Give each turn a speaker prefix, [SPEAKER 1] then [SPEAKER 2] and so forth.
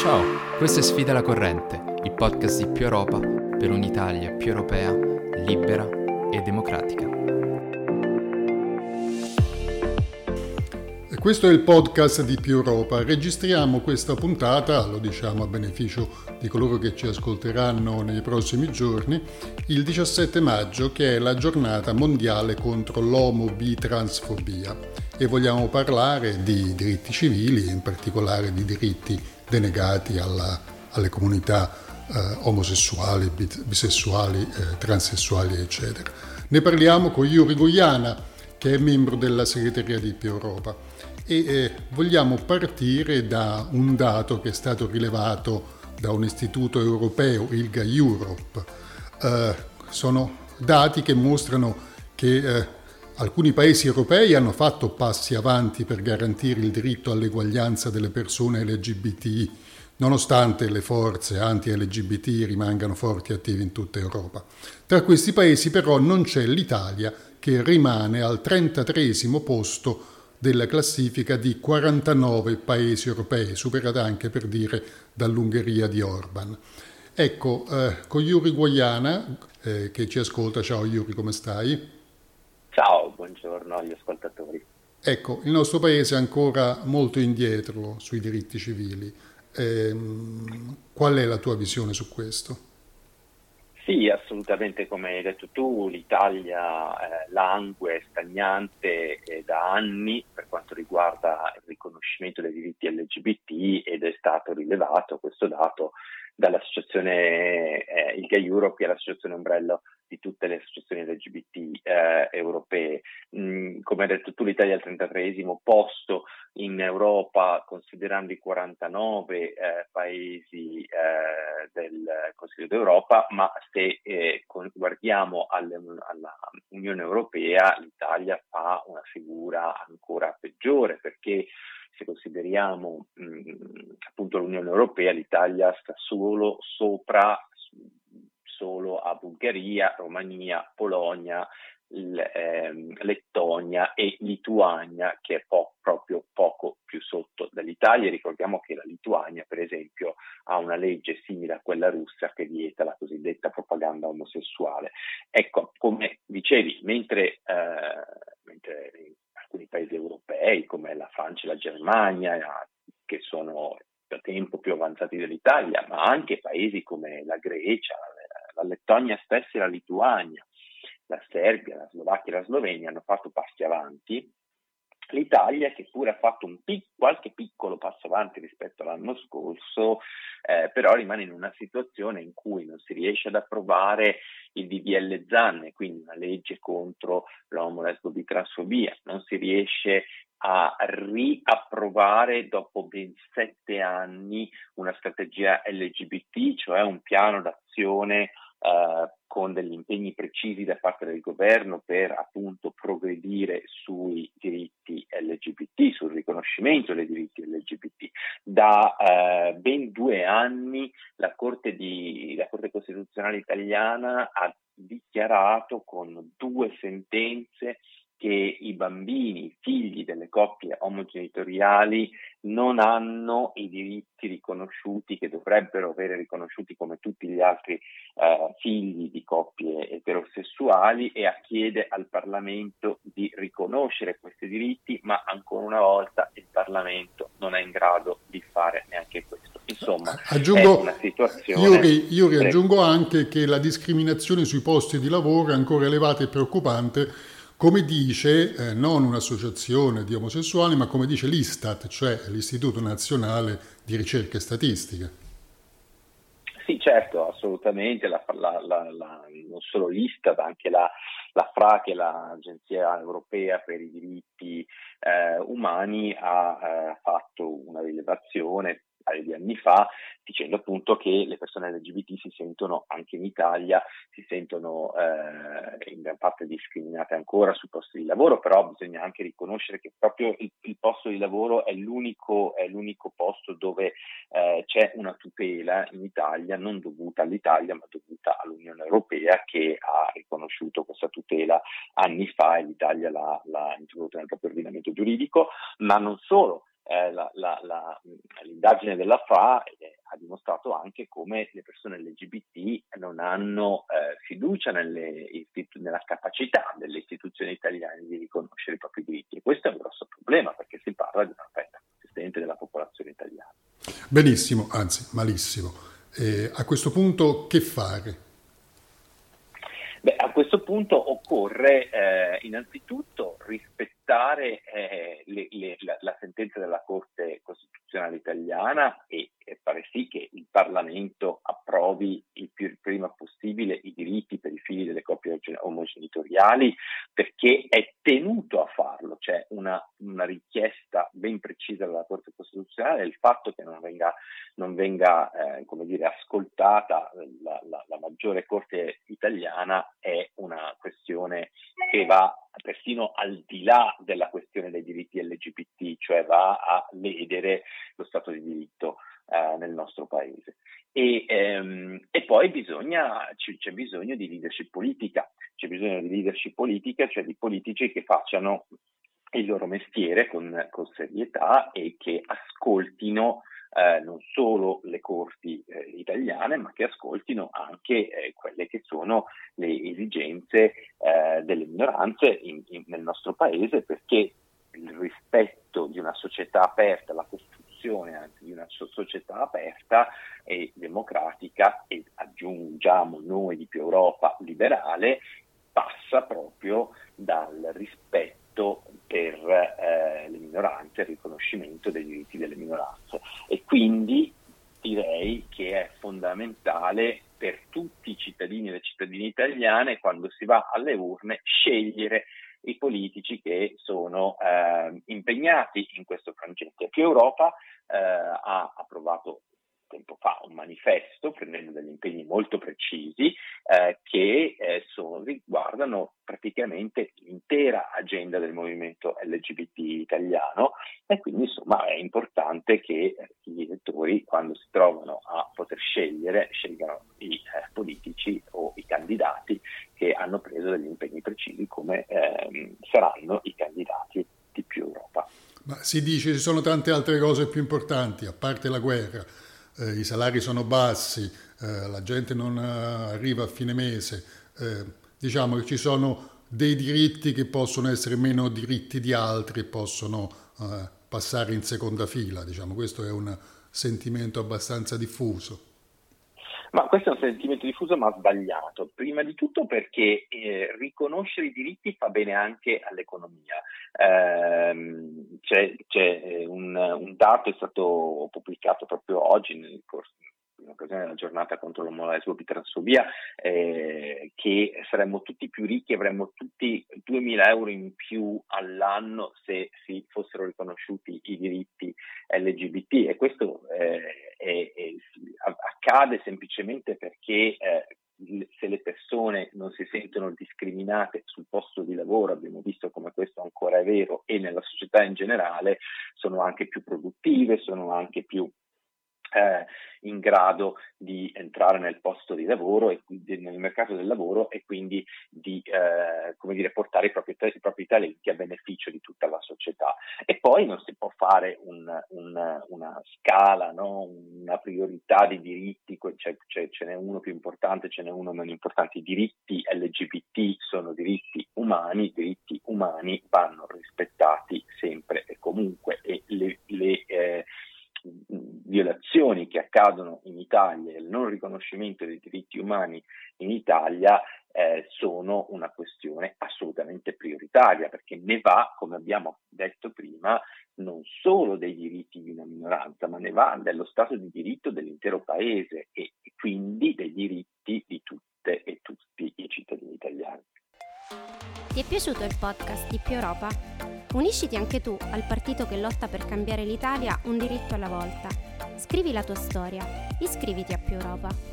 [SPEAKER 1] Ciao, questo è Sfida la Corrente, il podcast di Più Europa per un'Italia più europea, libera e democratica.
[SPEAKER 2] Questo è il podcast di Più Europa. Registriamo questa puntata, lo diciamo a beneficio di coloro che ci ascolteranno nei prossimi giorni, il 17 maggio che è la giornata mondiale contro l'omo-bi-transfobia e vogliamo parlare di diritti civili, in particolare di diritti denegati alla, alle comunità eh, omosessuali, bisessuali, eh, transessuali, eccetera. Ne parliamo con Yuri Guiana, che è membro della segreteria di Più Europa e eh, vogliamo partire da un dato che è stato rilevato da un istituto europeo, ILGA Europe. Eh, sono dati che mostrano che eh, alcuni paesi europei hanno fatto passi avanti per garantire il diritto all'eguaglianza delle persone LGBT, nonostante le forze anti-LGBT rimangano forti e attive in tutta Europa. Tra questi paesi però non c'è l'Italia che rimane al 33 posto della classifica di 49 paesi europei, superata anche per dire dall'Ungheria di Orban. Ecco, eh, con Yuri Guayana, eh, che ci ascolta, ciao Yuri, come stai?
[SPEAKER 3] Ciao, buongiorno agli ascoltatori.
[SPEAKER 2] Ecco, il nostro paese è ancora molto indietro sui diritti civili. Eh, qual è la tua visione su questo?
[SPEAKER 3] Sì, assolutamente come hai detto tu, l'Italia eh, langue, stagnante eh, da anni per quanto riguarda il riconoscimento dei diritti LGBT ed è stato rilevato questo dato dall'associazione eh, il Gay Europe, che è l'associazione ombrello di tutte le associazioni LGBT eh, europee. Mm, come hai detto tu, l'Italia è al 33 posto in Europa, considerando i 49 eh, paesi eh, del Consiglio d'Europa, ma se eh, guardiamo alle, alla Unione Europea, l'Italia fa una figura ancora peggiore perché se consideriamo mh, appunto l'Unione Europea, l'Italia sta solo sopra solo a Bulgaria, Romania, Polonia, ehm, Lettonia e Lituania, che è po- proprio poco più sotto dell'Italia. Ricordiamo che la Lituania, per esempio, ha una legge simile a quella russa che vieta la cosiddetta propaganda omosessuale. Ecco, come dicevi, mentre, eh, mentre in alcuni paesi europei, come la Francia e la Germania, che sono da tempo più avanzati dell'Italia, ma anche paesi come la Grecia, la Lettonia stessa e la Lituania, la Serbia, la Slovacchia e la Slovenia hanno fatto passi avanti. L'Italia, che pure ha fatto pic- qualche piccolo passo avanti rispetto all'anno scorso, eh, però rimane in una situazione in cui non si riesce ad approvare il DDL Zanne, quindi una legge contro l'omo lesbo bitransfobia, non si riesce a riapprovare dopo ben sette anni una strategia LGBT, cioè un piano d'azione eh, con degli impegni precisi da parte del governo per appunto progredire sui diritti LGBT, sul riconoscimento dei diritti LGBT. Da eh, ben due anni la Corte, di, la Corte Costituzionale italiana ha dichiarato con due sentenze che i bambini, figli delle coppie omogenitoriali, non hanno i diritti riconosciuti che dovrebbero avere riconosciuti come tutti gli altri eh, figli di coppie eterosessuali e chiede al Parlamento di riconoscere questi diritti, ma ancora una volta il Parlamento non è in grado di fare neanche questo. Insomma, aggiungo, è una situazione...
[SPEAKER 2] Iuri, Iuri aggiungo anche che la discriminazione sui posti di lavoro è ancora elevata e preoccupante come dice eh, non un'associazione di omosessuali, ma come dice l'Istat, cioè l'Istituto Nazionale di Ricerche Statistiche.
[SPEAKER 3] Sì, certo, assolutamente, la, la, la, non solo l'Istat, anche la, FRA, che è l'Agenzia Europea per i diritti eh, umani, ha eh, fatto una rilevazione paio di anni fa, dicendo appunto che le persone LGBT si sentono anche in Italia, si sentono eh, in gran parte discriminate ancora sui posti di lavoro, però bisogna anche riconoscere che proprio il, il posto di lavoro è l'unico, è l'unico posto dove eh, c'è una tutela in Italia, non dovuta all'Italia, ma dovuta all'Unione Europea che ha riconosciuuto questa tutela anni fa e l'Italia l'ha, l'ha introdotta nel proprio ordinamento giuridico, ma non solo eh, la, la, la, l'indagine della FA, eh, dimostrato anche come le persone LGBT non hanno eh, fiducia nelle, nella capacità delle istituzioni italiane di riconoscere i propri diritti e questo è un grosso problema perché si parla di una fetta consistente della popolazione italiana.
[SPEAKER 2] Benissimo, anzi malissimo. A questo punto che fare?
[SPEAKER 3] Beh, a questo punto occorre eh, innanzitutto rispettare eh, le, le, la, la, Corte Costituzionale italiana e, fare sì che il Parlamento approvi il più prima possibile i diritti per i figli delle coppie omogenitoriali perché è tenuto a farlo, c'è una, una richiesta ben precisa della Corte Costituzionale, il fatto che non venga, non venga eh, come dire, ascoltata la, la, la maggiore Corte italiana è una questione che va persino al di là della questione dei diritti LGBT, cioè va a ledere lo Stato di diritto eh, nel nostro paese. E, ehm, e poi bisogna, c- c'è bisogno di leadership politica, c'è bisogno di leadership politica, cioè di politici che facciano il loro mestiere con, con serietà e che ascoltino eh, non solo le corti eh, italiane, ma che ascoltino anche eh, quelle che sono le esigenze eh, delle minoranze in, in, nel nostro paese, perché il rispetto di una società aperta, la costruzione anzi di una società aperta e democratica e aggiungiamo noi di più Europa liberale, passa proprio dal rispetto per eh, le minoranze, il riconoscimento dei diritti delle minoranze. E quindi direi che è fondamentale per tutti i cittadini e le cittadine italiane quando si va alle urne scegliere i politici che sono eh, impegnati in questo frangente. Più Europa eh, ha approvato tempo fa un manifesto prendendo degli impegni molto precisi eh, che eh, sono, riguardano praticamente l'intera agenda del movimento LGBT italiano e quindi insomma è importante che eh, gli elettori quando si trovano a poter scegliere scelgano i eh, politici o i candidati che hanno preso degli impegni precisi come ehm, saranno i candidati di più Europa.
[SPEAKER 2] Ma si dice ci sono tante altre cose più importanti, a parte la guerra eh, i salari sono bassi, eh, la gente non eh, arriva a fine mese, eh, diciamo che ci sono dei diritti che possono essere meno diritti di altri, possono eh, passare in seconda fila, diciamo, questo è un sentimento abbastanza diffuso.
[SPEAKER 3] Ma questo è un sentimento diffuso ma sbagliato. Prima di tutto perché eh, riconoscere i diritti fa bene anche all'economia. Eh, c'è, c'è eh, un, un, dato, è stato pubblicato proprio oggi nel corso occasione della giornata contro l'omolesbo e transfobia, eh, che saremmo tutti più ricchi, avremmo tutti 2.000 euro in più all'anno se si fossero riconosciuti i diritti LGBT e questo eh, e, e accade semplicemente perché eh, se le persone non si sentono discriminate sul posto di lavoro, abbiamo visto come questo ancora è vero, e nella società in generale, sono anche più produttive, sono anche più eh, in grado di entrare nel posto di lavoro e nel mercato del lavoro e quindi di eh, come dire, portare i propri, i propri, talenti a beneficio di tutta la società. E poi non si può fare un, un, una scala, no? una priorità di diritti, c'è, c'è, ce n'è uno più importante, ce n'è uno meno importante. I diritti LGBT sono diritti umani, i diritti umani vanno rispettati sempre e comunque e le, le eh, violazioni che accadono in Italia e il non riconoscimento dei diritti umani in Italia eh, sono una questione assolutamente prioritaria perché ne va, come abbiamo detto prima, non solo dei diritti di una minoranza, ma ne va dello Stato di diritto dell'intero Paese e quindi dei diritti di tutte e tutti i cittadini italiani.
[SPEAKER 4] Ti è piaciuto il podcast di Più Europa? Unisciti anche tu al partito che lotta per cambiare l'Italia un diritto alla volta. Scrivi la tua storia, iscriviti a Più Europa.